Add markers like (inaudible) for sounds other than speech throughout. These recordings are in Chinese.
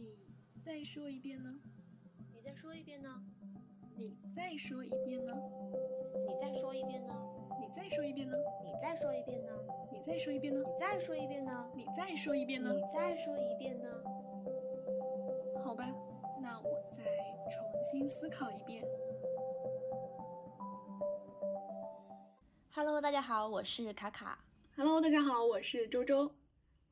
你再说一遍呢？你再说一遍呢？你再说一遍呢？你再说一遍呢？你再说一遍呢？你再说一遍呢？你再说一遍呢？你再说一遍呢？你再说一遍呢？你再说一遍呢？好吧，那我再重新思考一遍。Hello，大家好，我是卡卡。Hello，大家好，我是周周，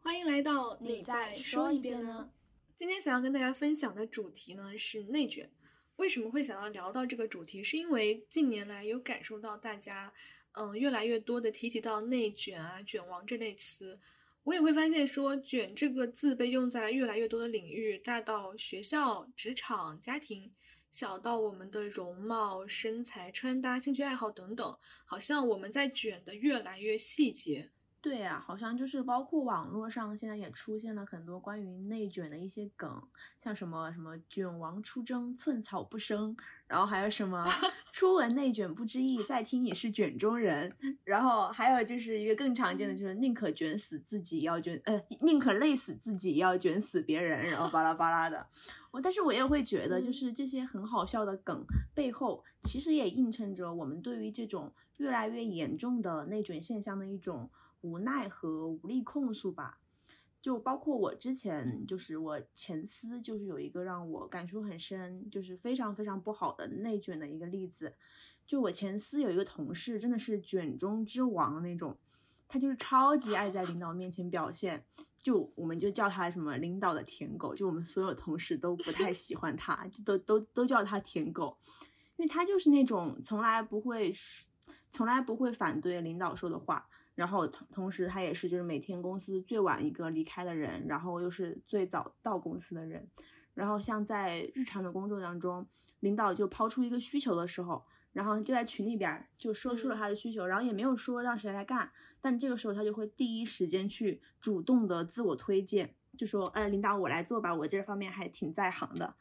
欢迎来到你再再说一遍呢？今天想要跟大家分享的主题呢是内卷。为什么会想要聊到这个主题？是因为近年来有感受到大家，嗯、越来越多的提及到内卷啊、卷王这类词。我也会发现说，卷这个字被用在越来越多的领域，大到学校、职场、家庭，小到我们的容貌、身材、穿搭、兴趣爱好等等，好像我们在卷的越来越细节。对啊，好像就是包括网络上现在也出现了很多关于内卷的一些梗，像什么什么卷王出征，寸草不生，然后还有什么 (laughs) 初闻内卷不知意，再听已是卷中人，然后还有就是一个更常见的就是宁可卷死自己，也要卷呃宁可累死自己，也要卷死别人，然后巴拉巴拉的。我但是我也会觉得，就嗯是这些很好笑的梗背后，其实也映衬着我们对于这种越来越严重的内卷现象的一种无奈和无力控诉吧。就包括我之前，就是我前司就是有一个让我感触很深，就是非常非常不好的内卷的一个例子。就我前司有一个同事，真的是卷中之王那种，他就是超级爱在领导面前表现，就我们就叫他什么领导的舔狗，就我们所有同事都不太喜欢他，就都都都叫他舔狗，因为他就是那种从来不会从来不会反对领导说的话，然后同同时他也是就是每天公司最晚一个离开的人，然后又是最早到公司的人，然后像在日常的工作当中，领导就抛出一个需求的时候。然后就在群里边儿就说出了他的需求，然后也没有说让谁来干，但这个时候他就会第一时间去主动的自我推荐，就说，哎，领导我来做吧，我这方面还挺在行的。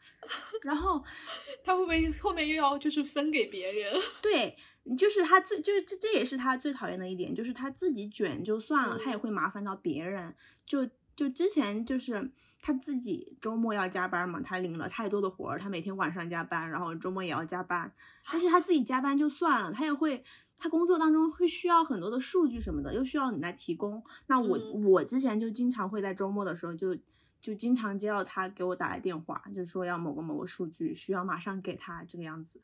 然后 (laughs) 他会不会后面又要就是分给别人？对，就是他最就是这这也是他最讨厌的一点，就是他自己卷就算了，他也嗯会麻烦到别人。就就之前就是他自己周末要加班嘛，他领了太多的活儿，他每天晚上加班，然后周末也要加班。但是他自己加班就算了，他也会。他工作当中会需要很多的数据什么的，又需要你来提供。那我、嗯我之前就经常会在周末的时候就就经常接到他给我打来电话，就说要某个某个数据需要马上给他这个样子。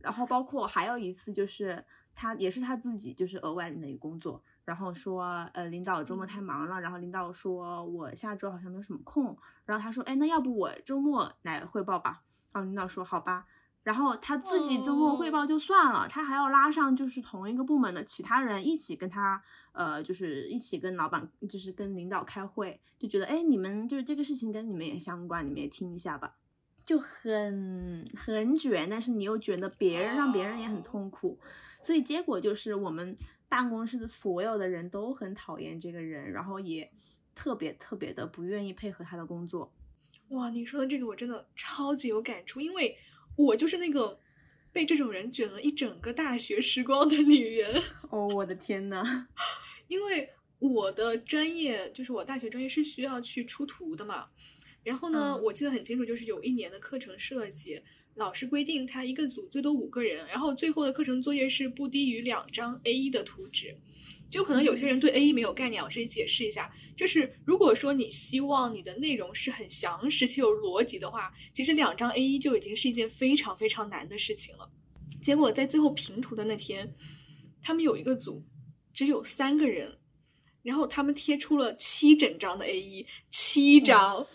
然后包括还有一次就是他也是他自己就是额外的一个工作，然后说呃领导周末太忙了，然后领导说我下周好像没有什么空，然后他说哎那要不我周末来汇报吧，然后领导说好吧。然后他自己周末汇报就算了，他还要拉上就是同一个部门的其他人一起跟他，呃，就是一起跟老板，就是跟领导开会，就觉得哎，你们就是这个事情跟你们也相关，你们也听一下吧，就很很卷，但是你又卷得别人，让别人也很痛苦，所以结果就是我们办公室的所有的人都很讨厌这个人，然后也特别特别的不愿意配合他的工作。哇，你说的这个我真的超级有感触，因为我就是那个被这种人卷了一整个大学时光的女人。(laughs) 哦，我的天呐！因为我的专业就是我大学专业是需要去出图的嘛，然后呢，嗯我记得很清楚，就是有一年的课程设计，老师规定他一个组最多五个人，然后最后的课程作业是不低于两张 A1 的图纸。就可能有些人对 A1 没有概念，我这里解释一下，就是如果说你希望你的内容是很详实且有逻辑的话，其实两张 A1 就已经是一件非常非常难的事情了。结果在最后评图的那天，他们有一个组只有三个人，然后他们贴出了七整张的 A 一，七张，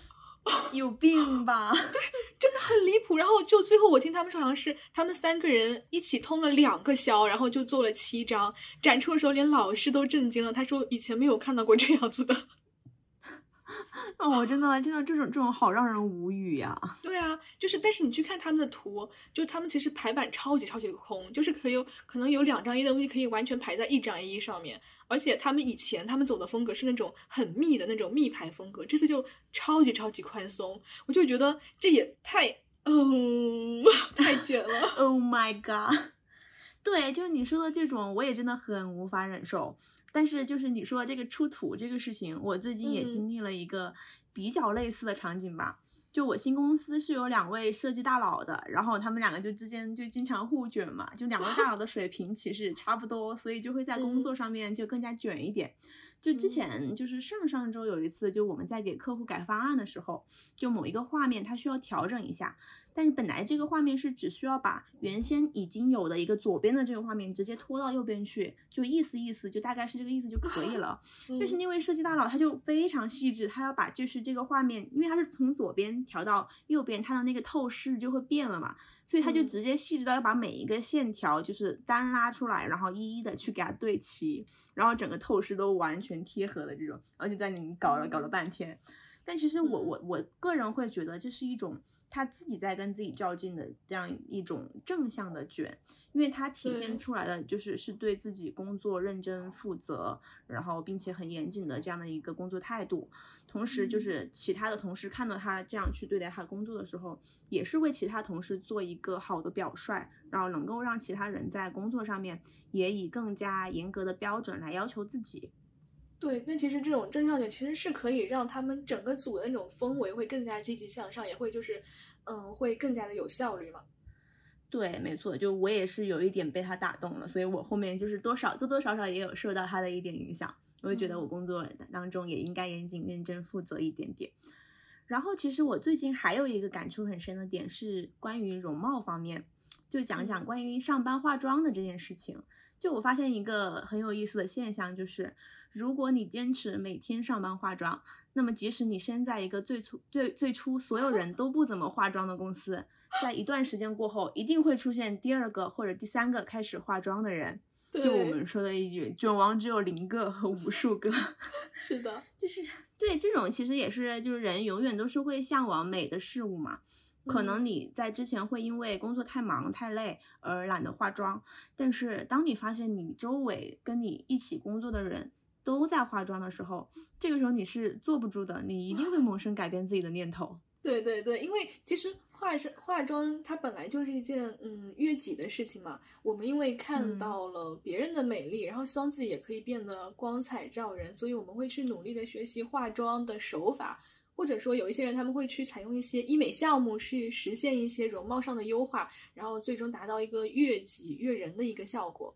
(laughs) 有病吧？(laughs) 对真的很离谱。然后就最后我听他们说，好像是他们三个人一起通了两个宵，然后就做了七张。展出的时候，连老师都震惊了，他说以前没有看到过这样子的。(laughs) 哦，我真的真的这种这种好让人无语呀、对啊，就是，但是你去看他们的图，就他们其实排版超级超级空，就是可有可能有两张 A 的东西可以完全排在一张 A 上面，而且他们以前他们走的风格是那种很密的那种密排风格，这次就超级超级宽松，我就觉得这也太嗯 (laughs) 太卷了。Oh my god！对，就是你说的这种，我也真的很无法忍受。但是就是你说这个出土这个事情，我最近也嗯经历了一个比较类似的场景吧。就我新公司是有两位设计大佬的，然后他们两个就之间就经常互卷嘛，就两位大佬的水平其实差不多，所以就会在工作上面就更加卷一点。就之前就是上上周有一次，就我们在给客户改方案的时候，就某一个画面它需要调整一下，但是本来这个画面是只需要把原先已经有的一个左边的这个画面直接拖到右边去，就意思意思，就大概是这个意思就可以了。(laughs) 但是那位设计大佬他就非常细致，他要把就是这个画面，因为他是从左边调到右边，它的那个透视就会变了嘛。所以他就直接细致到要把每一个线条就是单拉出来，然后一一的去给它对齐，然后整个透视都完全贴合的这种，而且在里搞了搞了半天。但其实我我我个人会觉得这是一种他自己在跟自己较劲的这样一种正向的卷，因为他体现出来的就是是对自己工作认真负责，然后并且很严谨的这样的一个工作态度。同时，就是其他的同事看到他这样去对待他工作的时候，也是为其他同事做一个好的表率，然后能够让其他人在工作上面也以更加严格的标准来要求自己。对，那其实这种正向卷其实是可以让他们整个组的那种氛围会更加积极向上，也会就是，嗯，会更加的有效率嘛。对，没错，就我也是有一点被他打动了，所以我后面就是多少多多少少也有受到他的一点影响。我就觉得我工作当中也应该严谨、认真、负责一点点。然后，其实我最近还有一个感触很深的点是关于容貌方面，就讲讲关于上班化妆的这件事情。就我发现一个很有意思的现象，就是如果你坚持每天上班化妆，那么即使你身在一个最初最最初所有人都不怎么化妆的公司，在一段时间过后，一定会出现第二个或者第三个开始化妆的人。就我们说的一句“卷王只有零个和无数个”，(laughs) 是的，就是对这种其实也是，就是人永远都是会向往美的事物嘛。可能你在之前会因为工作太忙太累而懒得化妆，但是当你发现你周围跟你一起工作的人都在化妆的时候，这个时候你是坐不住的，你一定会萌生改变自己的念头。对对对，因为其实。化妆化妆，它本来就是一件嗯悦己的事情嘛。我们因为看到了别人的美丽，然后希望自己也可以变得光彩照人，所以我们会去努力的学习化妆的手法，或者说有一些人他们会去采用一些医美项目去实现一些容貌上的优化，然后最终达到一个悦己悦人的一个效果。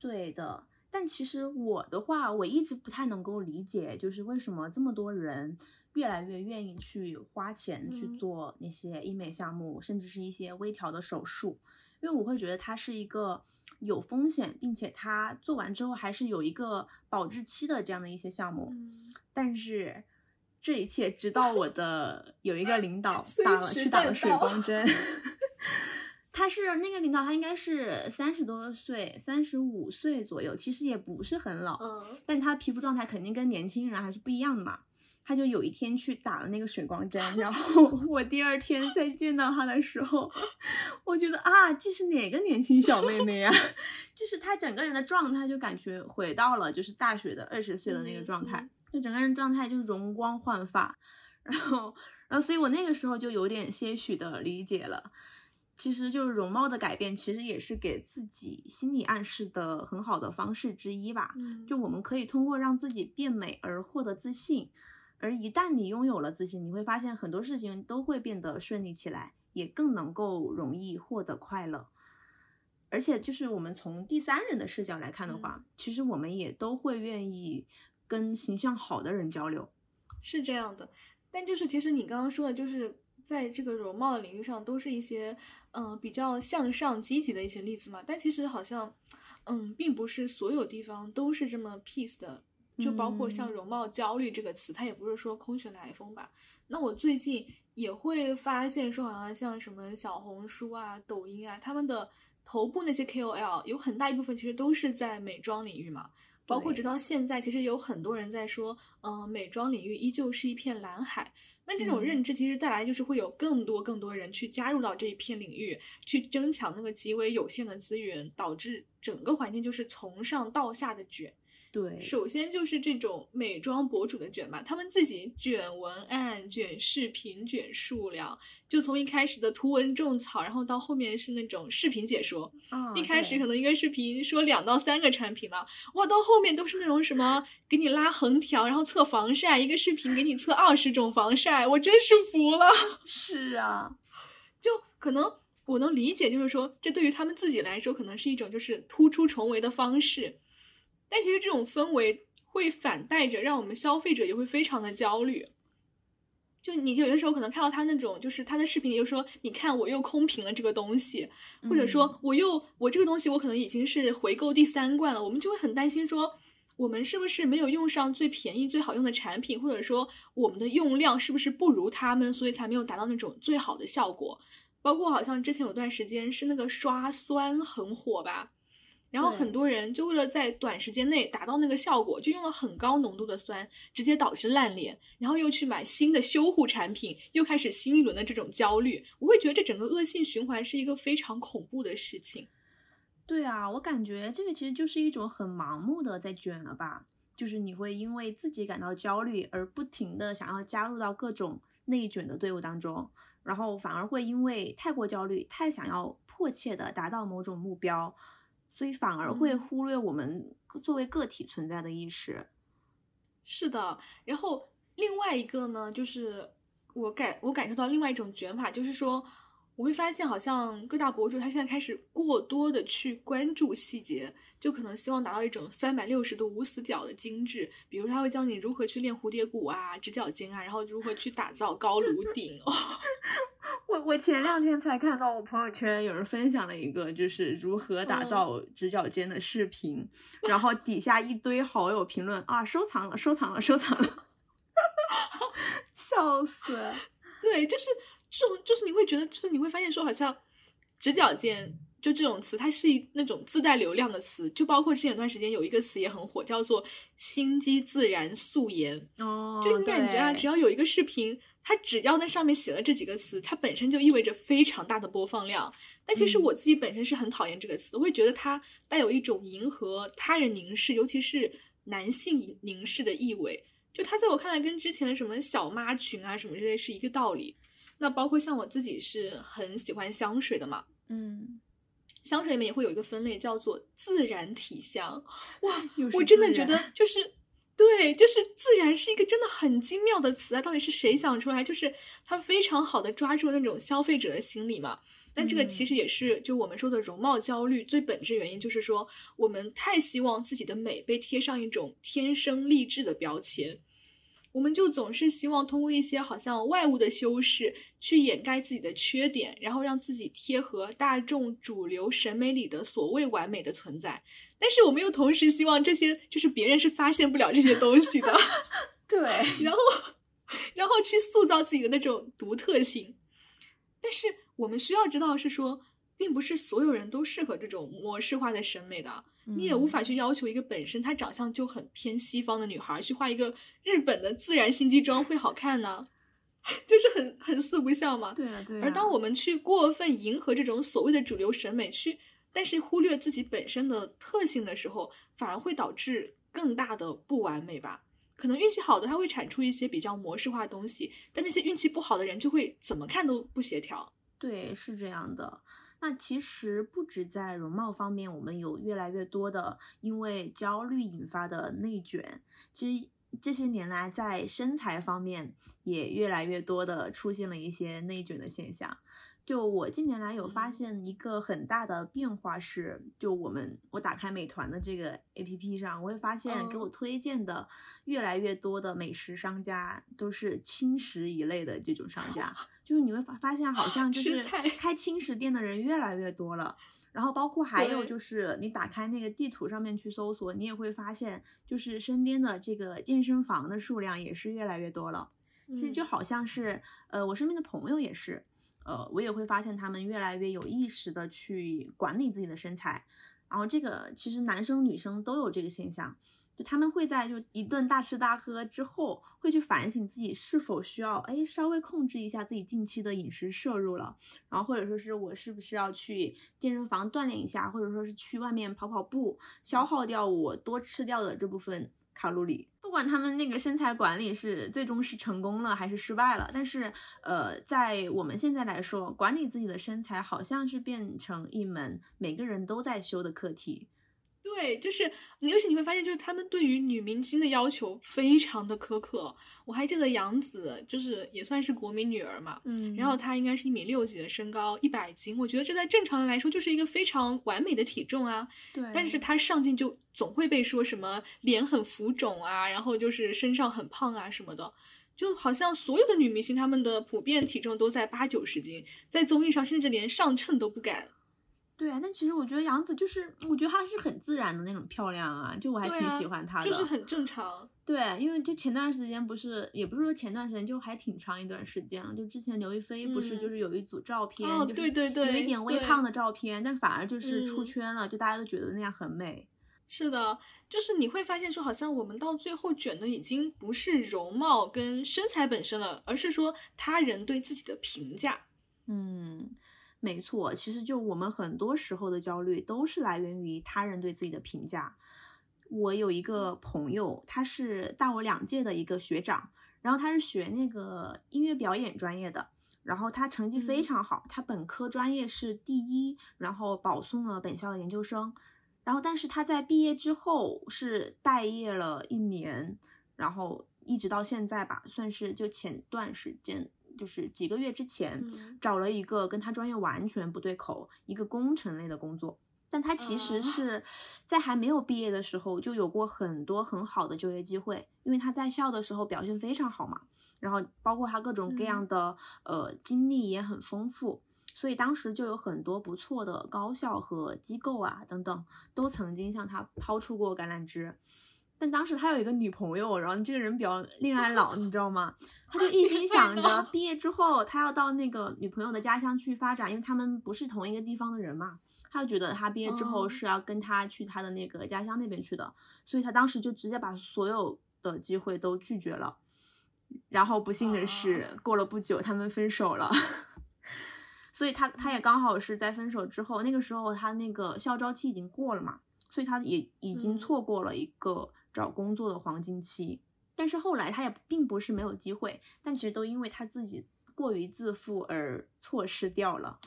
对的，但其实我的话，我一直不太能够理解，就是为什么这么多人。越来越愿意去花钱去做那些医美项目，甚至是一些微调的手术，因为我会觉得它是一个有风险，并且它做完之后还是有一个保质期的这样的一些项目。但是这一切，直到我的有一个领导 (laughs) 打了去打了水光针，(laughs) 他是那个领导，他应该是三十多岁，三十五岁左右，其实也不是很老，嗯，但他皮肤状态肯定跟年轻人还是不一样的嘛。他就有一天去打了那个水光针，然后 (laughs) 我第二天再见到他的时候，我觉得啊，这是哪个年轻小妹妹呀？(laughs) 就是他整个人的状态就感觉回到了就是大学的二十岁的那个状态，就整个人状态就是容光焕发，然后，然后，所以我那个时候就有点些许的理解了，其实就是容貌的改变，其实也是给自己心理暗示的很好的方式之一吧。就我们可以通过让自己变美而获得自信。而一旦你拥有了自信，你会发现很多事情都会变得顺利起来，也更能够容易获得快乐。而且，就是我们从第三人的视角来看的话，其实我们也都会愿意跟形象好的人交流，是这样的。但就是其实你刚刚说的，就是在这个容貌的领域上，都是一些嗯比较向上、积极的一些例子嘛。但其实好像嗯，并不是所有地方都是这么 peace 的。就包括像容貌焦虑这个词，它也不是说空穴来风吧。那我最近也会发现说，好像像什么小红书啊、抖音啊，他们的头部那些 KOL 有很大一部分其实都是在美妆领域嘛。包括直到现在，其实有很多人在说，嗯，美妆领域依旧是一片蓝海。那这种认知其实带来就是会有更多更多人去加入到这一片领域，去争抢那个极为有限的资源，导致整个环境就是从上到下的卷。对，首先就是这种美妆博主的卷吧，他们自己卷文案、卷视频、卷数量，就从一开始的图文种草，然后到后面是那种视频解说。啊，一开始可能一个视频说两到三个产品嘛，哇，到后面都是那种什么给你拉横条，然后测防晒，一个视频给你测二十种防晒，我真是服了。(laughs) 是啊，就可能我能理解，就是说这对于他们自己来说，可能是一种就是突出重围的方式，但其实这种氛围会反带着让我们消费者也会非常的焦虑。就你有的时候可能看到他那种，就是他的视频里就说，你看我又空瓶了这个东西，或者说我又我这个东西我可能已经是回购第三罐了，我们就会很担心说，我们是不是没有用上最便宜最好用的产品，或者说我们的用量是不是不如他们，所以才没有达到那种最好的效果。包括好像之前有段时间是那个刷酸很火吧，然后很多人就为了在短时间内达到那个效果，就用了很高浓度的酸，直接导致烂脸，然后又去买新的修护产品，又开始新一轮的这种焦虑。我会觉得这整个恶性循环是一个非常恐怖的事情。对啊，我感觉这个其实就是一种很盲目的在卷了吧，就是你会因为自己感到焦虑而不停的想要加入到各种内卷的队伍当中，然后反而会因为太过焦虑，太想要迫切的达到某种目标，所以反而会嗯忽略我们作为个体存在的意识。是的，然后另外一个呢，就是我感我感受到另外一种卷法，就是说我会发现好像各大博主他现在开始过多的去关注细节，就可能希望达到一种三百六十度无死角的精致，比如他会教你如何去练蝴蝶骨啊、直角肩啊，然后如何去打造高颅顶哦。(laughs) 我我前两天才看到我朋友圈有人分享了一个就是如何打嗯造直角肩的视频，然后底下一堆好友评论啊，收藏了，收藏了，收藏了，(laughs) 笑死！(laughs) 对，就是这种，就是你会觉得，就是你会发现说，好像直角肩就这种词，它是一那种自带流量的词，就包括之前有段时间有一个词也很火，叫做心机自然素颜。哦，就你感觉啊，只要有一个视频，它只要那上面写了这几个词，它本身就意味着非常大的播放量。但其实嗯我自己本身是很讨厌这个词，我会觉得它带有一种迎合他人凝视，尤其是男性凝视的意味。就它在我看来，跟之前的什么小妈群啊什么之类是一个道理。那包括像我自己是很喜欢香水的嘛，嗯，香水里面也会有一个分类叫做自然体香。哇，我真的觉得就是对，就是自然是一个真的很精妙的词啊！到底是谁想出来？就是它非常好的抓住了那种消费者的心理嘛。但这个其嗯实也是就我们说的容貌焦虑最本质原因，就是说我们太希望自己的美被贴上一种天生丽质的标签。我们就总是希望通过一些好像外物的修饰去掩盖自己的缺点，然后让自己贴合大众主流审美里的所谓完美的存在。但是我们又同时希望这些就是别人是发现不了这些东西的，(laughs) 对，然后然后去塑造自己的那种独特性。但是我们需要知道是说，并不是所有人都适合这种模式化的审美的。你也无嗯法去要求一个本身她长相就很偏西方的女孩去画一个日本的自然心机妆会好看呢，(laughs) 就是很很四不像嘛。对啊，对啊。而当我们去过分迎合这种所谓的主流审美去，但是忽略自己本身的特性的时候，反而会导致更大的不完美吧。可能运气好的他会产出一些比较模式化的东西，但那些运气不好的人就会怎么看都不协调。对，是这样的。那其实不止在容貌方面，我们有越来越多的因为焦虑引发的内卷。其实这些年来，在身材方面也越来越多的出现了一些内卷的现象。就我近年来有发嗯现一个很大的变化是，就我们我打开美团的这个 APP 上，我会发现给我嗯推荐的越来越多的美食商家都是轻食一类的这种商家。(laughs) 就是你会发发现，好像就是开轻食店的人越来越多了。然后包括还有就是你打开那个地图上面去搜索，你也会发现，就是身边的这个健身房的数量也是越来越多了。其实就嗯好像是，呃，我身边的朋友也是，呃，我也会发现他们越来越有意识的去管理自己的身材。然后这个其实男生女生都有这个现象，就他们会在就一顿大吃大喝之后，会去反省自己是否需要哎稍微控制一下自己近期的饮食摄入了，然后或者说是我是不是要去健身房锻炼一下，或者说是去外面跑跑步，消耗掉我多吃掉的这部分卡路里。不管他们那个身材管理是最终是成功了还是失败了，但是呃，在我们现在来说，管理自己的身材好像是变成一门每个人都在修的课题。对，就是，尤其你会发现，就是他们对于女明星的要求非常的苛刻。我还记得杨紫，就是也算是国民女儿嘛，嗯，然后她应该是一米六几的身高，一百斤，我觉得这在正常人来说就是一个非常完美的体重啊。对，但是她上镜就总会被说什么脸很浮肿啊，然后就是身上很胖啊什么的，就好像所有的女明星她们的普遍体重都在八九十斤，在综艺上甚至连上秤都不敢。对啊，但其实我觉得杨紫就是，我觉得她是很自然的那种漂亮啊，就我还挺喜欢她的，就是很正常。对，因为就前段时间不是，也不是说前段时间，就还挺长一段时间了。就之前刘亦菲不是就是有一组照片，就是有一点微胖的照片，但反而就是出圈了，就大家都觉得那样很美。是的，就是你会发现说，好像我们到最后卷的已经不是容貌跟身材本身了，而是说他人对自己的评价。嗯。没错，其实就我们很多时候的焦虑都是来源于他人对自己的评价。我有一个朋友，他是大我两届的一个学长，然后他是学那个音乐表演专业的，然后他成绩非常好，他本科专业是第一，然后保送了本校的研究生，然后但是他在毕业之后是待业了一年，然后一直到现在吧，算是就前段时间。就是几个月之前找了一个跟他专业完全不对口，一个工程类的工作，但他其实是在还没有毕业的时候就有过很多很好的就业机会，因为他在校的时候表现非常好嘛，然后包括他各种各样的呃经历也很丰富，所以当时就有很多不错的高校和机构啊等等都曾经向他抛出过橄榄枝。但当时他有一个女朋友，然后这个人比较恋爱脑，你知道吗？他就一心想着 (laughs) 毕业之后他要到那个女朋友的家乡去发展，因为他们不是同一个地方的人嘛。他就觉得他毕业之后是要跟他去他的那个家乡那边去的，所以他当时就直接把所有的机会都拒绝了。然后不幸的是，过了不久他们分手了。(laughs) 所以他他也刚好是在分手之后，那个时候他那个校招期已经过了嘛，所以他也已经错过了一个。找工作的黄金期，但是后来他也并不是没有机会，但其实都因为他自己过于自负而错失掉了。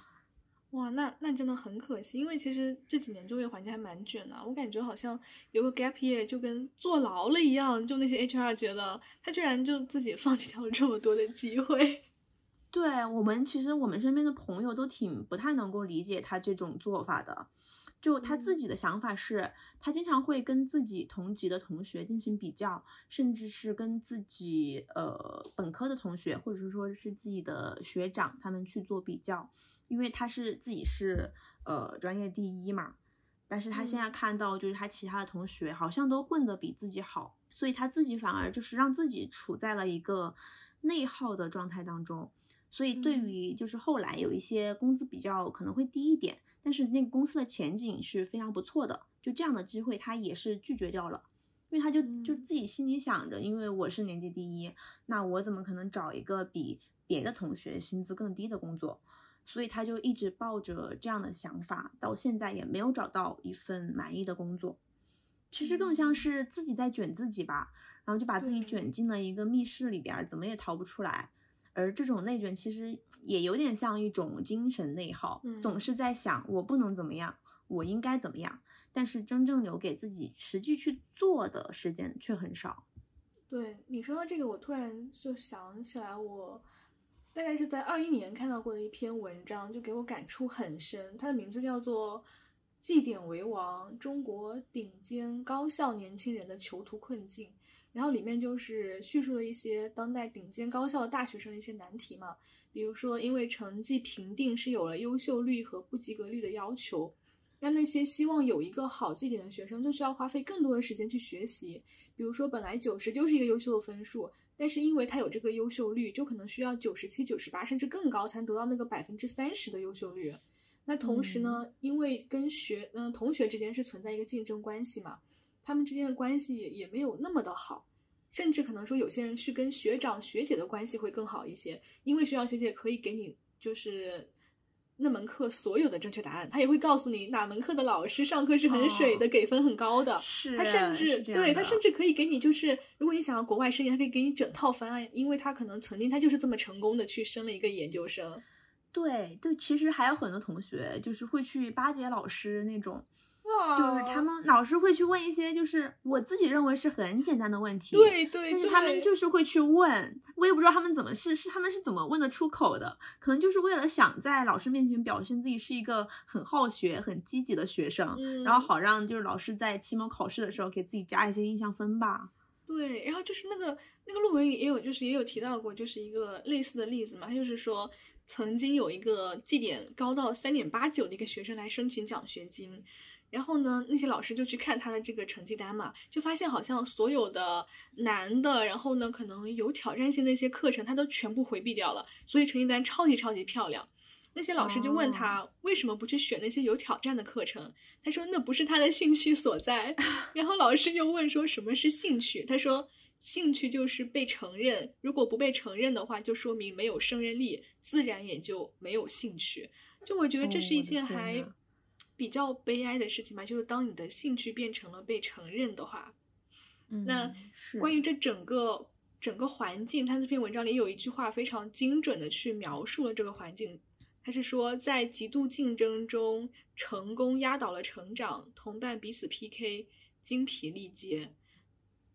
哇，那那真的很可惜，因为其实这几年就业环境还蛮卷的，我感觉好像有个 gap year 就跟坐牢了一样，就那些 HR 觉得他居然就自己放弃掉了这么多的机会。对我们，其实我们身边的朋友都挺不太能够理解他这种做法的。就他自己的想法是，他经常会跟自己同级的同学进行比较，甚至是跟自己呃本科的同学，或者是说是自己的学长他们去做比较，因为他是自己是呃专业第一嘛，但是他现在看到就是他其他的同学好像都混得比自己好，所以他自己反而就是让自己处在了一个内耗的状态当中。所以，对于就是后来有一些工资比较可能会低一点，但是那个公司的前景是非常不错的，就这样的机会他也是拒绝掉了，因为他就就自己心里想着，因为我是年级第一，那我怎么可能找一个比别的同学薪资更低的工作？所以他就一直抱着这样的想法，到现在也没有找到一份满意的工作。其实更像是自己在卷自己吧，然后就把自己卷进了一个密室里边，怎么也逃不出来。而这种内卷其实也有点像一种精神内耗，总是在想我不能怎么样，我应该怎么样，但是真正留给自己实际去做的时间却很少。对你说到这个，我突然就想起来，我大概是在二一年看到过的一篇文章，就给我感触很深。它的名字叫做《绩点为王：中国顶尖高校年轻人的囚徒困境》。然后里面就是叙述了一些当代顶尖高校的大学生的一些难题嘛，比如说因为成绩评定是有了优秀率和不及格率的要求，那那些希望有一个好绩点的学生就需要花费更多的时间去学习，比如说本来九十就是一个优秀的分数，但是因为他有这个优秀率，就可能需要九十七、九十八甚至更高才能得到那个百分之三十的优秀率。那同时呢，因为跟学嗯同学之间是存在一个竞争关系嘛。他们之间的关系也没有那么的好，甚至可能说有些人去跟学长学姐的关系会更好一些，因为学长学姐可以给你就是那门课所有的正确答案，他也会告诉你哪门课的老师上课是很水的，给分很高的。是，他甚至对他甚至可以给你，就是如果你想要国外升研，他可以给你整套方案，因为他可能曾经他就是这么成功的去升了一个研究生。对就，其实还有很多同学就是会去巴结老师那种，哇就是他们老师会去问一些就是我自己认为是很简单的问题，对对，但是他们就是会去问，我也不知道他们怎么是是他们是怎么问得出口的，可能就是为了想在老师面前表现自己是一个很好学、很积极的学生，嗯然后好让就是老师在期末考试的时候给自己加一些印象分吧。对，然后就是那个那个论文里也有，就是也有提到过，就是一个类似的例子嘛。他就是说，曾经有一个绩点高到三点八九的一个学生来申请奖学金，然后呢，那些老师就去看他的这个成绩单嘛，就发现好像所有的难的，然后呢，可能有挑战性的一些课程，他都全部回避掉了，所以成绩单超级超级漂亮。那些老师就问他为什么不去选那些有挑战的课程，他说那不是他的兴趣所在。(laughs) 然后老师又问说什么是兴趣，他说兴趣就是被承认，如果不被承认的话，就说明没有胜任力，自然也就没有兴趣。就我觉得这是一件还呐比较悲哀的事情吧，就是当你的兴趣变成了被承认的话，那嗯那关于这整个整个环境，他这篇文章里有一句话非常精准的去描述了这个环境。他是说，在极度竞争中，成功压倒了成长，同伴彼此 PK，精疲力竭。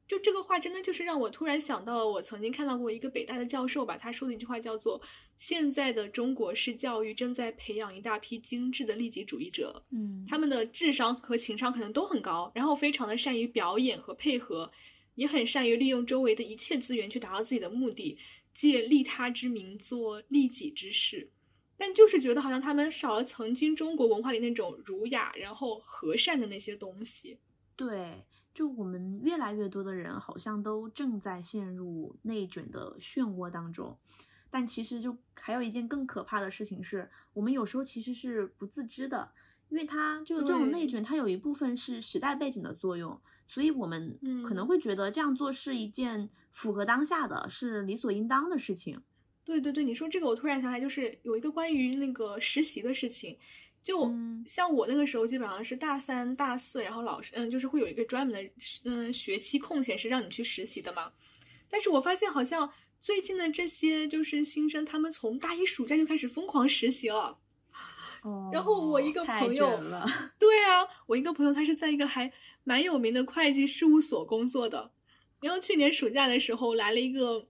就这个话，真的就是让我突然想到了我曾经看到过一个北大的教授吧，他说的一句话叫做：“现在的中国式教育正在培养一大批精致的利己主义者，嗯他们的智商和情商可能都很高，然后非常的善于表演和配合，也很善于利用周围的一切资源去达到自己的目的，借利他之名做利己之事。但就是觉得好像他们少了曾经中国文化里那种儒雅，然后和善的那些东西。对，就我们越来越多的人好像都正在陷入内卷的漩涡当中，但其实就还有一件更可怕的事情是，我们有时候其实是不自知的，因为它就这种内卷，它有一部分是时代背景的作用，所以我们可能嗯会觉得这样做是一件符合当下的，是理所应当的事情。对对对，你说这个，我突然想起来，就是有一个关于那个实习的事情。就嗯像我那个时候，基本上是大三、大四，然后老师嗯，就是会有一个专门的嗯学期空闲是让你去实习的嘛。但是我发现好像最近的这些就是新生，他们从大一暑假就开始疯狂实习了。哦然后我一个朋友 (laughs) 对啊，我一个朋友他是在一个还蛮有名的会计事务所工作的，然后去年暑假的时候来了一个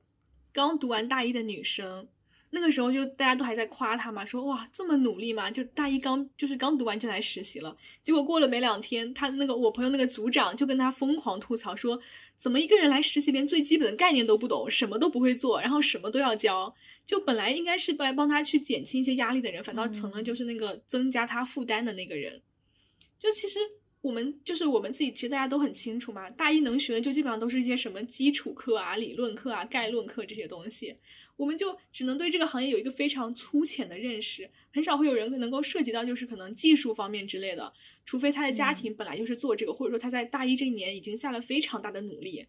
刚读完大一的女生，那个时候就大家都还在夸他嘛，说哇这么努力嘛，就大一刚就是刚读完就来实习了，结果过了没两天，他那个我朋友那个组长就跟他疯狂吐槽说，怎么一个人来实习连最基本的概念都不懂，什么都不会做，然后什么都要教，就本来应该是来帮他去减轻一些压力的人，反倒成了嗯。就是那个增加他负担的那个人。就其实我们就是我们自己，其实大家都很清楚嘛，大一能学的就基本上都是一些什么基础课啊、理论课啊、概论课这些东西，我们就只能对这个行业有一个非常粗浅的认识，很少会有人能够涉及到就是可能技术方面之类的，除非他的家庭本来就是做这个，或者说他在大一这一年已经下了非常大的努力。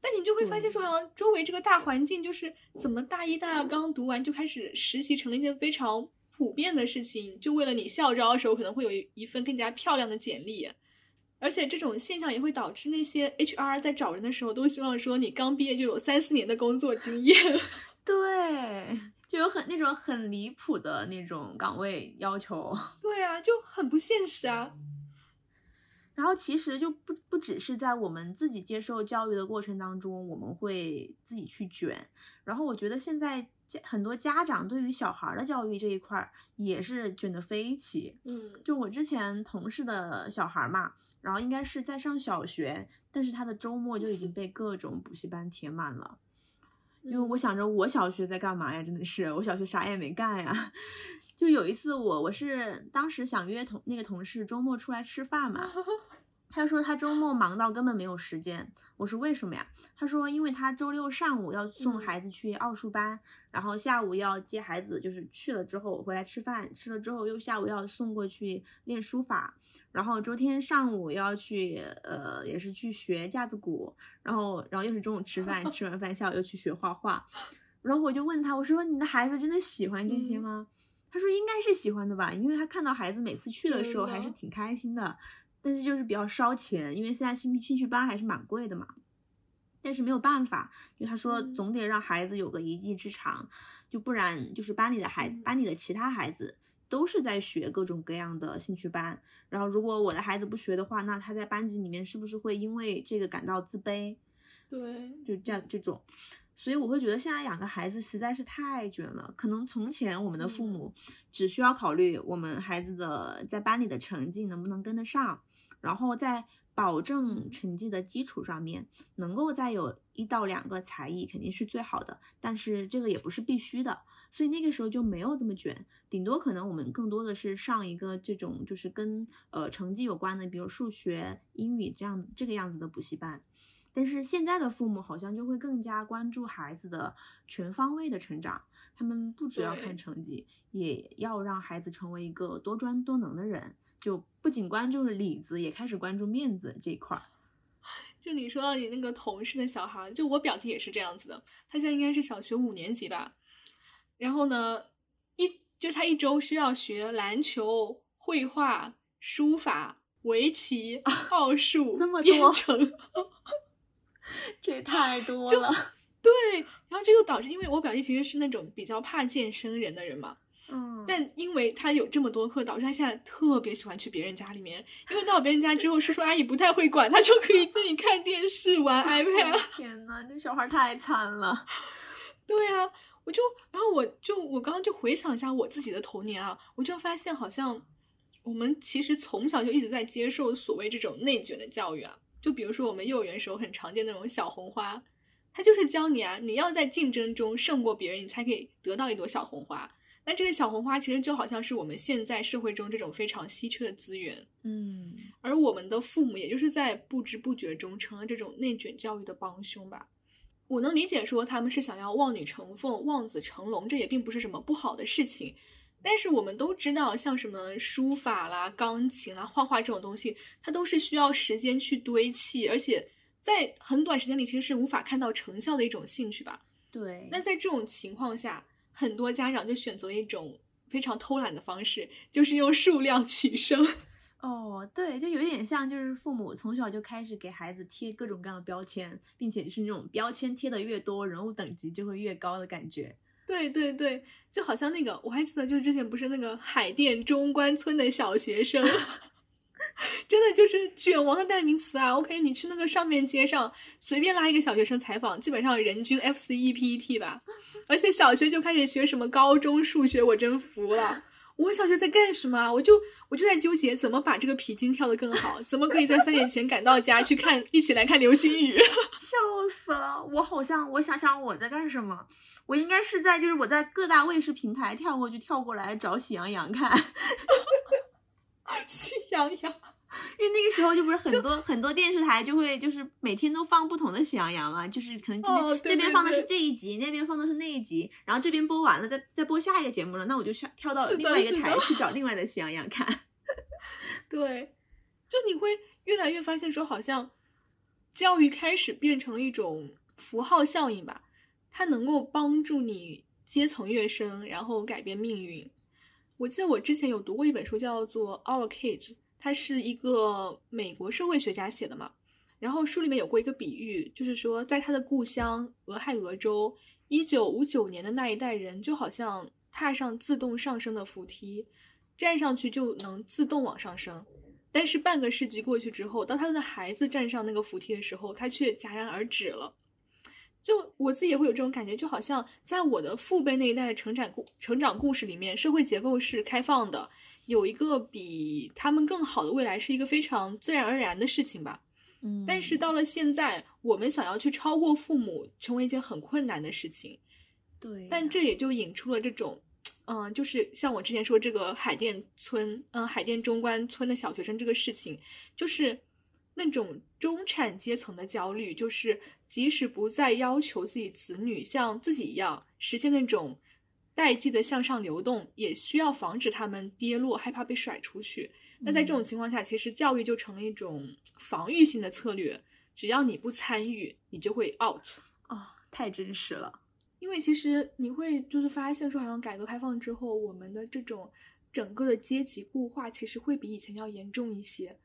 但你就会发现说，好像周围这个大环境就是怎么大一、大二刚读完就开始实习，成了一件非常普遍的事情。就为了你校招的时候可能会有一一份更加漂亮的简历，而且这种现象也会导致那些 HR 在找人的时候都希望说你刚毕业就有三四年的工作经验。对，就有很那种很离谱的那种岗位要求。(laughs) 对啊，就很不现实啊。然后其实就不不只是在我们自己接受教育的过程当中，我们会自己去卷。然后我觉得现在家很多家长对于小孩儿的教育这一块儿也是卷得飞起。嗯就我之前同事的小孩儿嘛，然后应该是在上小学，但是他的周末就已经被各种补习班填满了。因为我想着我小学在干嘛呀？真的是我小学啥也没干呀。(laughs) 就有一次我我是当时想约同那个同事周末出来吃饭嘛，(laughs) 他说他周末忙到根本没有时间。我说为什么呀？他说因为他周六上午要送孩子去奥数班，然后下午要接孩子，就是去了之后回来吃饭，吃了之后又下午要送过去练书法，然后周天上午要去呃也是去学架子鼓，然后然后又是中午吃饭，吃完饭下午又去学画画。然后我就问他，我说你的孩子真的喜欢这些吗？他说应该是喜欢的吧，因为他看到孩子每次去的时候还是挺开心的，但是就是比较烧钱，因为现在兴兴趣班还是蛮贵的嘛。但是没有办法，就他说总得让孩子有个一技之长，就不然就是班里的孩班里的其他孩子都是在学各种各样的兴趣班，然后如果我的孩子不学的话，那他在班级里面是不是会因为这个感到自卑？对，就这样这种。所以我会觉得现在养个孩子实在是太卷了。可能从前我们的父母只需要考虑我们孩子的在班里的成绩能不能跟得上，然后在保证成绩的基础上面，能够再有一到两个才艺肯定是最好的。但是这个也不是必须的，所以那个时候就没有这么卷。顶多可能我们更多的是上一个这种就是跟呃成绩有关的，比如数学、英语这样这个样子的补习班。但是现在的父母好像就会更加关注孩子的全方位的成长，他们不只要看成绩，也要让孩子成为一个多专多能的人。就不仅关注里子，也开始关注面子这一块儿。就你说到你那个同事的小孩，就我表弟也是这样子的，他现在应该是小学五年级吧。然后呢，一就他一周需要学篮球、绘画、书法、围棋、(laughs) 奥数，(laughs) 这么多。(laughs) 这也太多了，对，然后这就导致，因为我表弟其实是那种比较怕见生人的人嘛，嗯，但因为他有这么多课，导致他现在特别喜欢去别人家里面，因为到别人家之后，叔叔阿姨不太会管，他就可以自己看电视、玩 iPad。天呐，这小孩太惨了。(laughs) 对啊，我就，然后我就，我刚刚就回想一下我自己的童年啊，我就发现好像我们其实从小就一直在接受所谓这种内卷的教育啊。就比如说我们幼儿园时候很常见那种小红花，他就是教你啊，你要在竞争中胜过别人，你才可以得到一朵小红花。那这个小红花其实就好像是我们现在社会中这种非常稀缺的资源，嗯。而我们的父母也就是在不知不觉中成了这种内卷教育的帮凶吧。我能理解说他们是想要望女成凤、望子成龙，这也并不是什么不好的事情。但是我们都知道，像什么书法啦、钢琴啦、画画这种东西，它都是需要时间去堆砌，而且在很短时间里其实是无法看到成效的一种兴趣吧。对。那在这种情况下，很多家长就选择一种非常偷懒的方式，就是用数量取胜。(laughs) 哦，对，就有点像，就是父母从小就开始给孩子贴各种各样的标签，并且就是那种标签贴的越多，人物等级就会越高的感觉。对对对，就好像那个，我还记得，就是之前不是那个海淀中关村的小学生，(laughs) 真的就是卷王的代名词啊。OK，你去那个上面街上随便拉一个小学生采访，基本上人均 FCEPET 吧。而且小学就开始学什么高中数学，我真服了。我小学在干什么？我就我就在纠结怎么把这个皮筋跳得更好，怎么可以在三点前赶到家去看，一起来看流星雨。(laughs) 笑死了！我好像我想想我在干什么。我应该是在，就是我在各大卫视平台跳过去跳过来找喜羊羊看，(laughs) 喜羊羊，因为那个时候就不是很多很多电视台就会就是每天都放不同的喜羊羊嘛，就是可能今天这边放的是这一集，那边放的是那一集，然后这边播完了再再播下一个节目了，那我就跳跳到另外一个台去找 (laughs) 另外的喜羊羊看。对，就你会越来越发现说，好像教育开始变成了一种符号效应吧。它能够帮助你阶层跃升，然后改变命运。我记得我之前有读过一本书，叫做《Our Kids》，它是一个美国社会学家写的嘛。然后书里面有过一个比喻，就是说在他的故乡俄亥俄州，一九五九年的那一代人就好像踏上自动上升的扶梯，站上去就能自动往上升。但是半个世纪过去之后，当他们的孩子站上那个扶梯的时候，他却戛然而止了。就我自己也会有这种感觉，就好像在我的父辈那一代的成长故成长故事里面，社会结构是开放的，有一个比他们更好的未来是一个非常自然而然的事情吧。嗯，但是到了现在，我们想要去超过父母，成为一件很困难的事情。对，但这也就引出了这种，嗯，就是像我之前说这个海淀村，嗯，海淀中关村的小学生这个事情，就是那种中产阶层的焦虑，就是即使不再要求自己子女像自己一样实现那种代际的向上流动，也需要防止他们跌落，害怕被甩出去。那在这种情况下，其实教育就成了一种防御性的策略，只要你不参与，你就会 out 啊，太真实了。因为其实你会就是发现说，好像改革开放之后，我们的这种整个的阶级固化，其实会比以前要严重一些。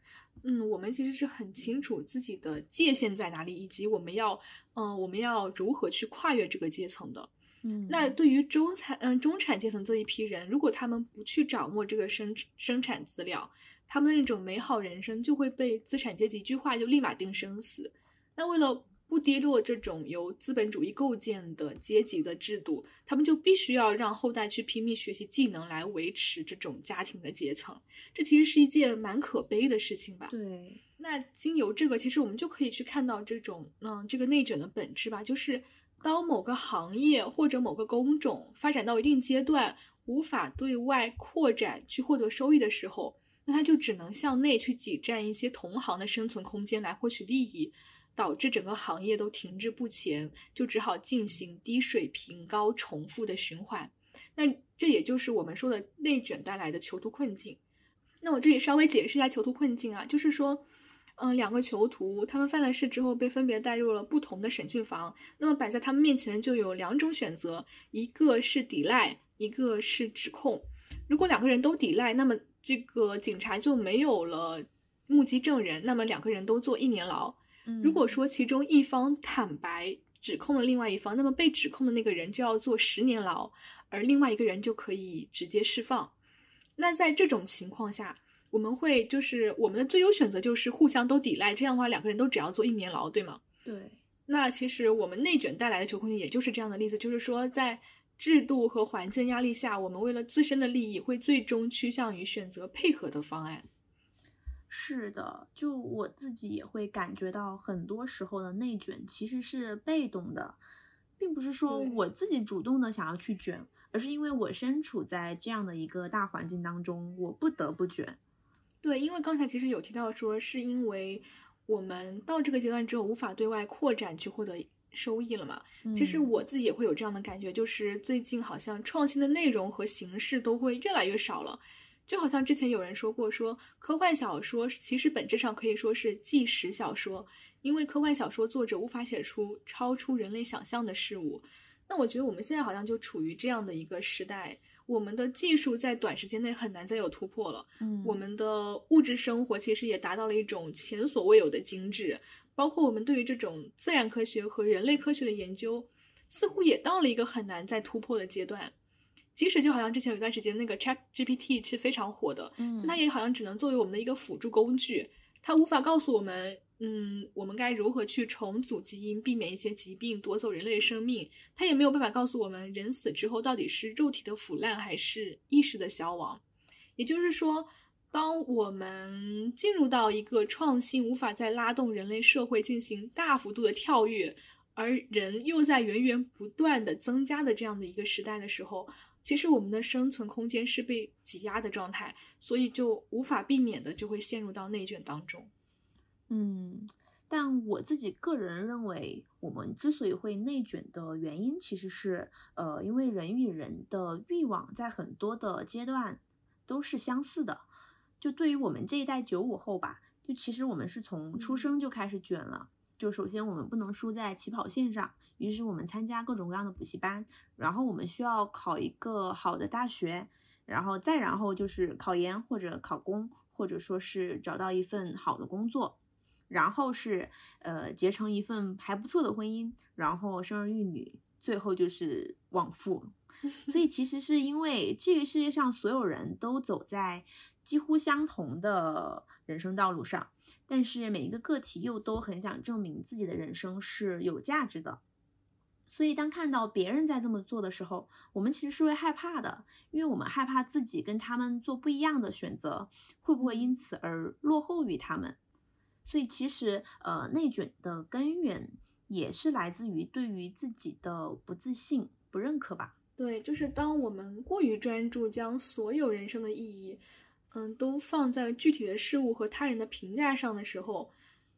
嗯，我们其实是很清楚自己的界限在哪里，以及我们要，嗯，我们要如何去跨越这个阶层的。嗯，那对于中产，嗯，中产阶层这一批人，如果他们不去掌握这个生生产资料，他们的那种美好人生就会被资产阶级一句话就立马定生死。那为了不跌落这种由资本主义构建的阶级的制度，他们就必须要让后代去拼命学习技能来维持这种家庭的阶层。这其实是一件蛮可悲的事情吧？对。那经由这个，其实我们就可以去看到这种，嗯，这个内卷的本质吧。就是当某个行业或者某个工种发展到一定阶段，无法对外扩展去获得收益的时候，那他就只能向内去挤占一些同行的生存空间来获取利益。导致整个行业都停滞不前，就只好进行低水平、高重复的循环。那这也就是我们说的内卷带来的囚徒困境。那我这里稍微解释一下囚徒困境啊，就是说，嗯，两个囚徒他们犯了事之后被分别带入了不同的审讯房，那么摆在他们面前就有两种选择，一个是抵赖，一个是指控。如果两个人都抵赖，那么这个警察就没有了目击证人，那么两个人都坐一年牢。如果说其中一方坦白指控了另外一方，那么被指控的那个人就要坐十年牢，而另外一个人就可以直接释放。那在这种情况下，我们会就是我们的最优选择就是互相都抵赖，这样的话两个人都只要坐一年牢，对吗？对。那其实我们内卷带来的囚困也就是这样的例子，就是说在制度和环境压力下，我们为了自身的利益，会最终趋向于选择配合的方案。是的，就我自己也会感觉到，很多时候的内卷其实是被动的，并不是说我自己主动的想要去卷，而是因为我身处在这样的一个大环境当中，我不得不卷。对，因为刚才其实有提到说，是因为我们到这个阶段之后无法对外扩展去获得收益了嘛。其实我自己也会有这样的感觉，就是最近好像创新的内容和形式都会越来越少了。就好像之前有人说过，说科幻小说其实本质上可以说是纪实小说，因为科幻小说作者无法写出超出人类想象的事物。那我觉得我们现在好像就处于这样的一个时代，我们的技术在短时间内很难再有突破了。嗯，我们的物质生活其实也达到了一种前所未有的精致，包括我们对于这种自然科学和人类科学的研究，似乎也到了一个很难再突破的阶段。即使就好像之前有一段时间，那个 Chat GPT 是非常火的，嗯，它也好像只能作为我们的一个辅助工具，它无法告诉我们，嗯，我们该如何去重组基因，避免一些疾病夺走人类生命，它也没有办法告诉我们，人死之后到底是肉体的腐烂还是意识的消亡。也就是说，当我们进入到一个创新无法再拉动人类社会进行大幅度的跳跃，而人又在源源不断的增加的这样的一个时代的时候。其实我们的生存空间是被挤压的状态，所以就无法避免的就会陷入到内卷当中。嗯，但我自己个人认为，我们之所以会内卷的原因，其实是呃，因为人与人的欲望在很多的阶段都是相似的。就对于我们这一代九五后吧，就其实我们是从出生就开始卷了。就首先我们不能输在起跑线上。于是我们参加各种各样的补习班，然后我们需要考一个好的大学，然后再然后就是考研或者考公，或者说是找到一份好的工作，然后是呃结成一份还不错的婚姻，然后生儿育女，最后就是往复。所以其实是因为这个世界上所有人都走在几乎相同的人生道路上，但是每一个个体又都很想证明自己的人生是有价值的。所以，当看到别人在这么做的时候，我们其实是会害怕的，因为我们害怕自己跟他们做不一样的选择，会不会因此而落后于他们？所以，其实，呃，内卷的根源也是来自于对于自己的不自信、不认可吧？对，就是当我们过于专注，将所有人生的意义，嗯，都放在具体的事物和他人的评价上的时候。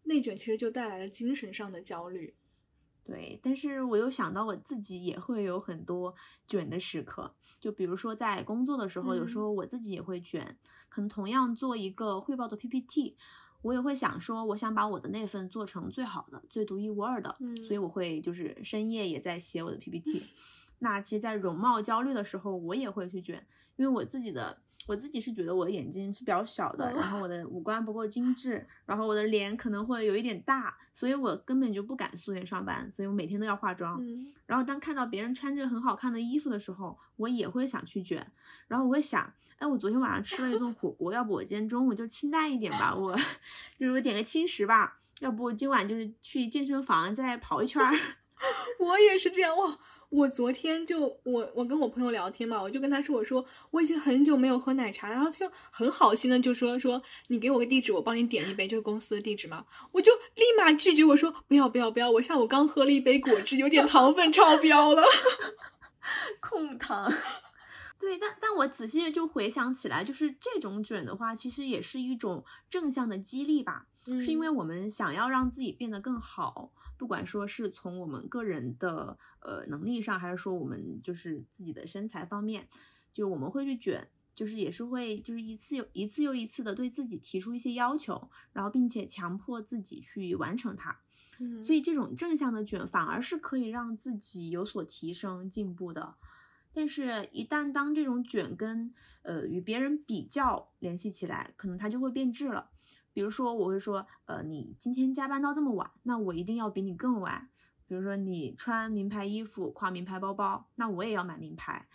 内卷其实就带来了精神上的焦虑。对，但是我又想到我自己也会有很多卷的时刻，就比如说在工作的时候，有时嗯。候我自己也会卷，可能同样做一个汇报的 PPT，我也会想说，我想把我的那份做成最好的、最独一无二的，所以嗯。我会就是深夜也在写我的 PPT。那其实，在容貌焦虑的时候，我也会去卷，因为我自己的我自己是觉得我的眼睛是比较小的，然后我的五官不够精致，然后我的脸可能会有一点大，所以我根本就不敢素颜上班，所以我每天都要化妆。嗯然后当看到别人穿着很好看的衣服的时候，我也会想去卷，然后我会想，哎，我昨天晚上吃了一顿火锅，要不我今天中午就清淡一点吧，我 (laughs) 就是我点个轻食吧，要不今晚就是去健身房再跑一圈儿。(laughs) 我也是这样哇！我昨天就我我跟我朋友聊天嘛，我就跟他说，我说我已经很久没有喝奶茶了，然后他就很好心的就说说你给我个地址，我帮你点一杯，就是公司的地址嘛，我就立马拒绝，我说不要不要不要，我下午刚喝了一杯果汁，有点糖分超标了。(laughs) 控糖。(laughs) 对，但但我仔细就回想起来，就是这种卷的话，其实也是一种正向的激励吧，是因为嗯我们想要让自己变得更好，不管说是从我们个人的呃能力上，还是说我们就是自己的身材方面，就我们会去卷，就是也是会就是一次又一次又一次的对自己提出一些要求，然后并且强迫自己去完成它。嗯所以这种正向的卷反而是可以让自己有所提升、进步的。但是，一旦当这种卷跟呃与别人比较联系起来，可能它就会变质了。比如说，我会说，呃，你今天加班到这么晚，那我一定要比你更晚。比如说，你穿名牌衣服、挎名牌包包，那我也要买名牌。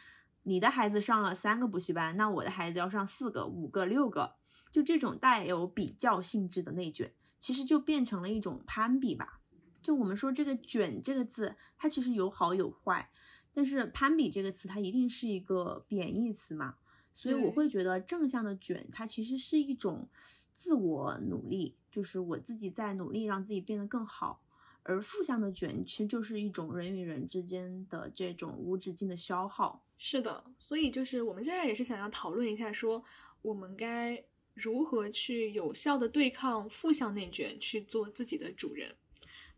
你的孩子上了三个补习班，那我的孩子要上四个、五个、六个。就这种带有比较性质的内卷，其实就变成了一种攀比吧。就我们说这个“卷”这个字，它其实有好有坏，但是攀比这个词，它一定是一个贬义词嘛。所以我会觉得正向的卷，它其实是一种自我努力，就是我自己在努力让自己变得更好。而负向的卷，其实就是一种人与人之间的这种无止境的消耗。是的，所以就是我们现在也是想要讨论一下，说我们该如何去有效的对抗负向内卷，去做自己的主人。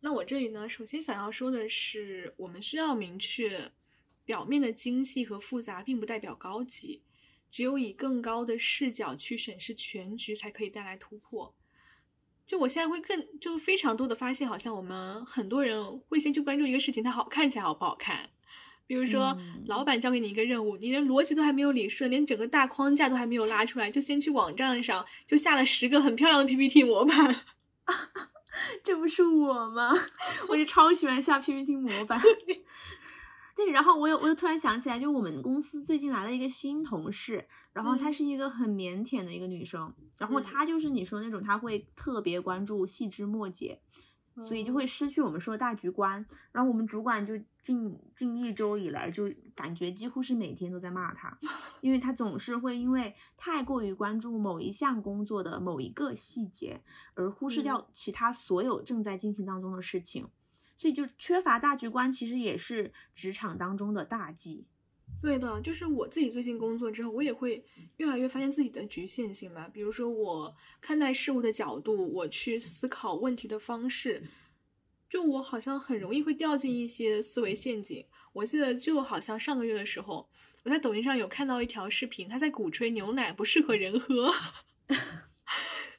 那我这里呢，首先想要说的是，我们需要明确，表面的精细和复杂并不代表高级，只有以更高的视角去审视全局，才可以带来突破。就我现在会更就非常多的发现，好像我们很多人会先去关注一个事情，它好看起来好不好看。比如说，嗯老板交给你一个任务，你连逻辑都还没有理顺，连整个大框架都还没有拉出来，就先去网站上就下了十个很漂亮的 PPT 模板。(laughs) 这不是我吗？(laughs) 我就超喜欢下 PPT 模板。(laughs) 对，然后我又我又突然想起来，就我们公司最近来了一个新同事，然后她嗯是一个很腼腆的一个女生，然后嗯她就是你说那种，她会特别关注细枝末节，所以就哦会失去我们说的大局观。然后我们主管就近近一周以来，就感觉几乎是每天都在骂她，因为她总是会因为太过于关注某一项工作的某一个细节，而忽视嗯掉其他所有正在进行当中的事情。所以就缺乏大局观，其实也是职场当中的大忌。对的，就是我自己最近工作之后，我也会越来越发现自己的局限性吧。比如说，我看待事物的角度，我去思考问题的方式，就我好像很容易会掉进一些思维陷阱。我记得就好像上个月的时候，我在抖音上有看到一条视频，他在鼓吹牛奶不适合人喝。(laughs)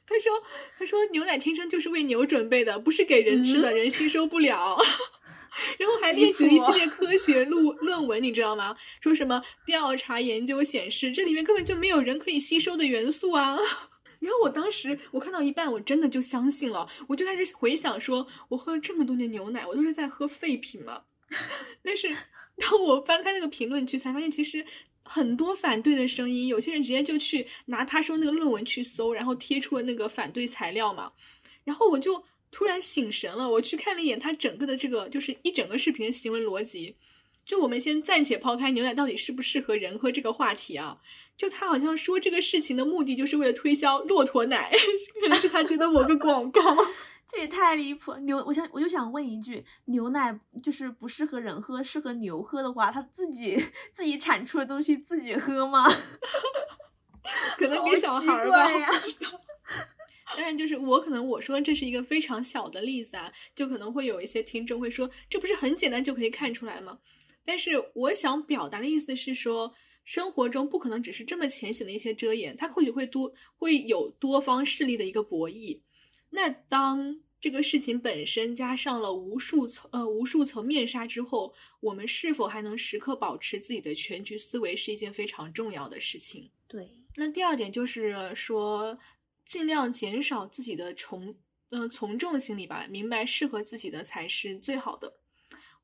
他说：“他说牛奶天生就是为牛准备的，不是给人吃的，嗯人吸收不了。(laughs) ”然后还列举了一系列科学论论文，你知道吗？说什么调查研究显示，这里面根本就没有人可以吸收的元素啊。(laughs) 然后我当时我看到一半，我真的就相信了，我就开始回想说，我喝了这么多年牛奶，我都是在喝废品嘛。(laughs) 但是当我翻开那个评论区，才发现其实很多反对的声音，有些人直接就去拿他说那个论文去搜，然后贴出了那个反对材料嘛。然后我就突然醒神了，我去看了一眼他整个的这个就是一整个视频的行为逻辑。就我们先暂且抛开牛奶到底适不适合人喝这个话题啊，就他好像说这个事情的目的就是为了推销骆驼奶，(laughs) 可能是他接的某个广告。这也太离谱了！牛，我想我就想问一句，牛奶就是不适合人喝，适合牛喝的话，它自己自己产出的东西自己喝吗？(laughs) 可能给小孩儿吧。(laughs) 当然，就是我可能我说这是一个非常小的例子啊，就可能会有一些听众会说，这不是很简单就可以看出来吗？但是我想表达的意思是说，生活中不可能只是这么浅显的一些遮掩，它或许会多会有多方势力的一个博弈。那当这个事情本身加上了无数层呃无数层面纱之后，我们是否还能时刻保持自己的全局思维，是一件非常重要的事情。对，那第二点就是说，尽量减少自己的从嗯从众心理吧，明白适合自己的才是最好的。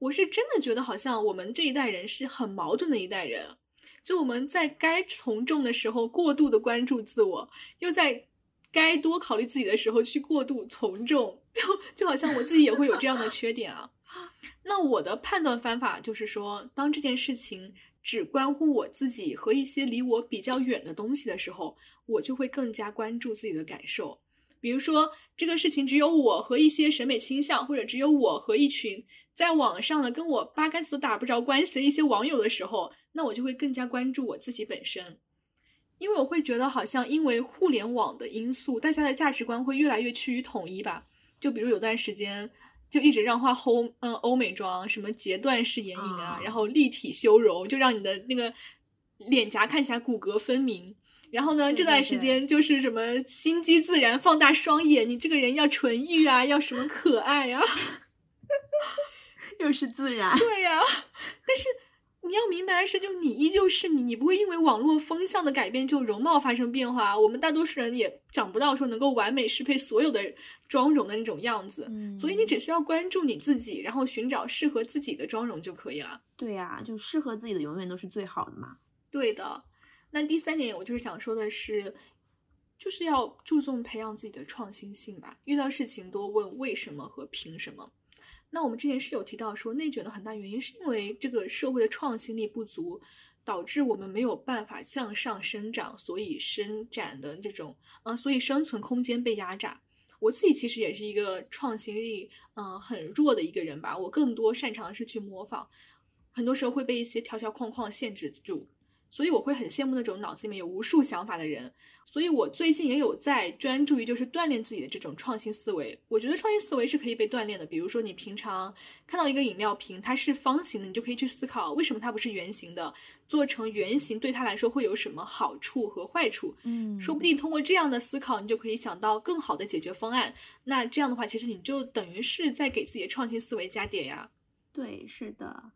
我是真的觉得，好像我们这一代人是很矛盾的一代人，就我们在该从众的时候过度的关注自我，又在该多考虑自己的时候去过度从众，(laughs) 就就好像我自己也会有这样的缺点啊。(gasps) 那我的判断方法就是说，当这件事情只关乎我自己和一些离我比较远的东西的时候，我就会更加关注自己的感受。比如说，这个事情只有我和一些审美倾向，或者只有我和一群在网上的跟我八竿子都打不着关系的一些网友的时候，那我就会更加关注我自己本身，因为我会觉得好像因为互联网的因素，大家的价值观会越来越趋于统一吧。就比如有段时间。就一直让画欧嗯欧美妆，什么截断式眼影啊，然后立体修容，就让你的那个脸颊看起来骨骼分明。然后呢，这段时间就是什么心机自然，放大双眼，你这个人要纯欲啊，要什么可爱呀，(laughs) 又是自然。对呀，(laughs) 但是。你要明白的是，就你依旧是你，你不会因为网络风向的改变就容貌发生变化。我们大多数人也长不到说能够完美适配所有的妆容的那种样子，所以你只需要关注你自己，然后寻找适合自己的妆容就可以了。对呀，就适合自己的永远都是最好的嘛。对的。那第三点，我就是想说的是，就是要注重培养自己的创新性吧。遇到事情多问为什么和凭什么。那我们之前是有提到说，内卷的很大原因是因为这个社会的创新力不足，导致我们没有办法向上生长，所以伸展的这种，嗯，所以生存空间被压榨。我自己其实也是一个创新力，嗯，很弱的一个人吧。我更多擅长的是去模仿，很多时候会被一些条条框框限制住。所以我会很羡慕那种脑子里面有无数想法的人，所以我最近也有在专注于就是锻炼自己的这种创新思维。我觉得创新思维是可以被锻炼的。比如说你平常看到一个饮料瓶，它是方形的，你就可以去思考为什么它不是圆形的，做成圆形对它来说会有什么好处和坏处。嗯，说不定通过这样的思考，你就可以想到更好的解决方案。那这样的话，其实你就等于是在给自己的创新思维加点呀。对，是的。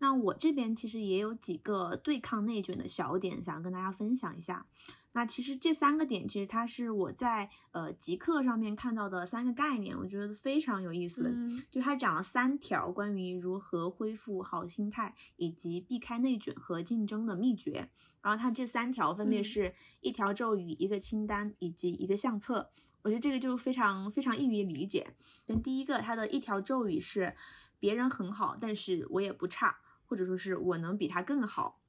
那我这边其实也有几个对抗内卷的小点，想跟大家分享一下。那其实这三个点，其实它是我在呃极客上面看到的三个概念，我觉得非常有意思。嗯，就它讲了三条关于如何恢复好心态以及避开内卷和竞争的秘诀。然后它这三条分别是一条咒语、一个清单以及一个相册。我觉得这个就非常非常易于理解。那第一个，它的一条咒语是别人很好，但是我也不差。或者说是我能比他更好，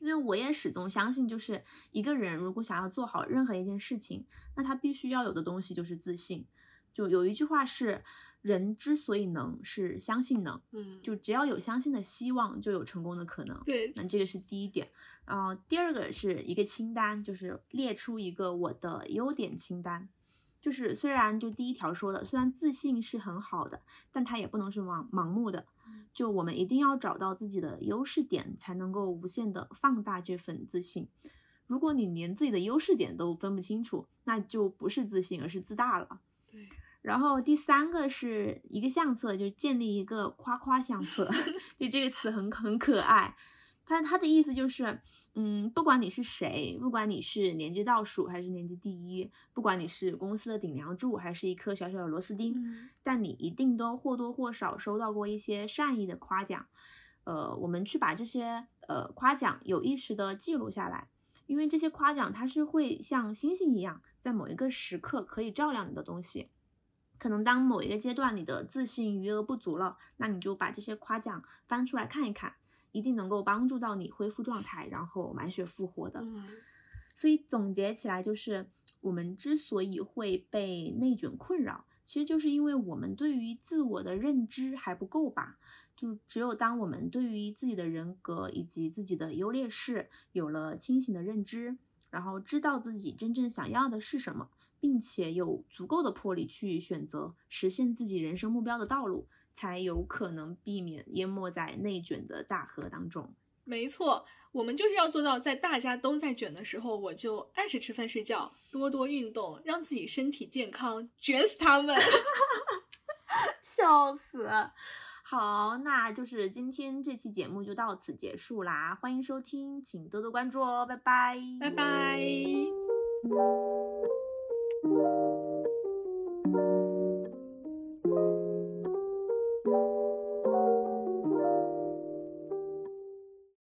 因为我也始终相信，就是一个人如果想要做好任何一件事情，那他必须要有的东西就是自信。就有一句话是，人之所以能，是相信能。嗯，就只要有相信的希望，就有成功的可能。对，那这个是第一点。然后第二个是一个清单，就是列出一个我的优点清单。就是虽然就第一条说的，虽然自信是很好的，但它也不能是盲盲目的。就我们一定要找到自己的优势点，才能够无限的放大这份自信。如果你连自己的优势点都分不清楚，那就不是自信，而是自大了。对。然后第三个是一个相册，就建立一个夸夸相册，(laughs) 就这个词很很可爱。它它的意思就是，嗯，不管你是谁，不管你是年级倒数还是年级第一，不管你是公司的顶梁柱还是一颗小小的螺丝钉，但你一定都或多或少收到过一些善意的夸奖。呃，我们去把这些呃夸奖有意识的记录下来，因为这些夸奖它是会像星星一样，在某一个时刻可以照亮你的东西。可能当某一个阶段你的自信余额不足了，那你就把这些夸奖翻出来看一看。一定能够帮助到你恢复状态，然后满血复活的。所以总结起来就是，我们之所以会被内卷困扰，其实就是因为我们对于自我的认知还不够吧。就只有当我们对于自己的人格以及自己的优劣势有了清醒的认知，然后知道自己真正想要的是什么，并且有足够的魄力去选择实现自己人生目标的道路，才有可能避免淹没在内卷的大河当中。没错，我们就是要做到，在大家都在卷的时候，我就按时吃饭睡觉，多多运动，让自己身体健康，卷死他们！(laughs) (laughs) 笑死！好，那就是今天这期节目就到此结束啦，欢迎收听，请多多关注哦，拜拜，拜拜。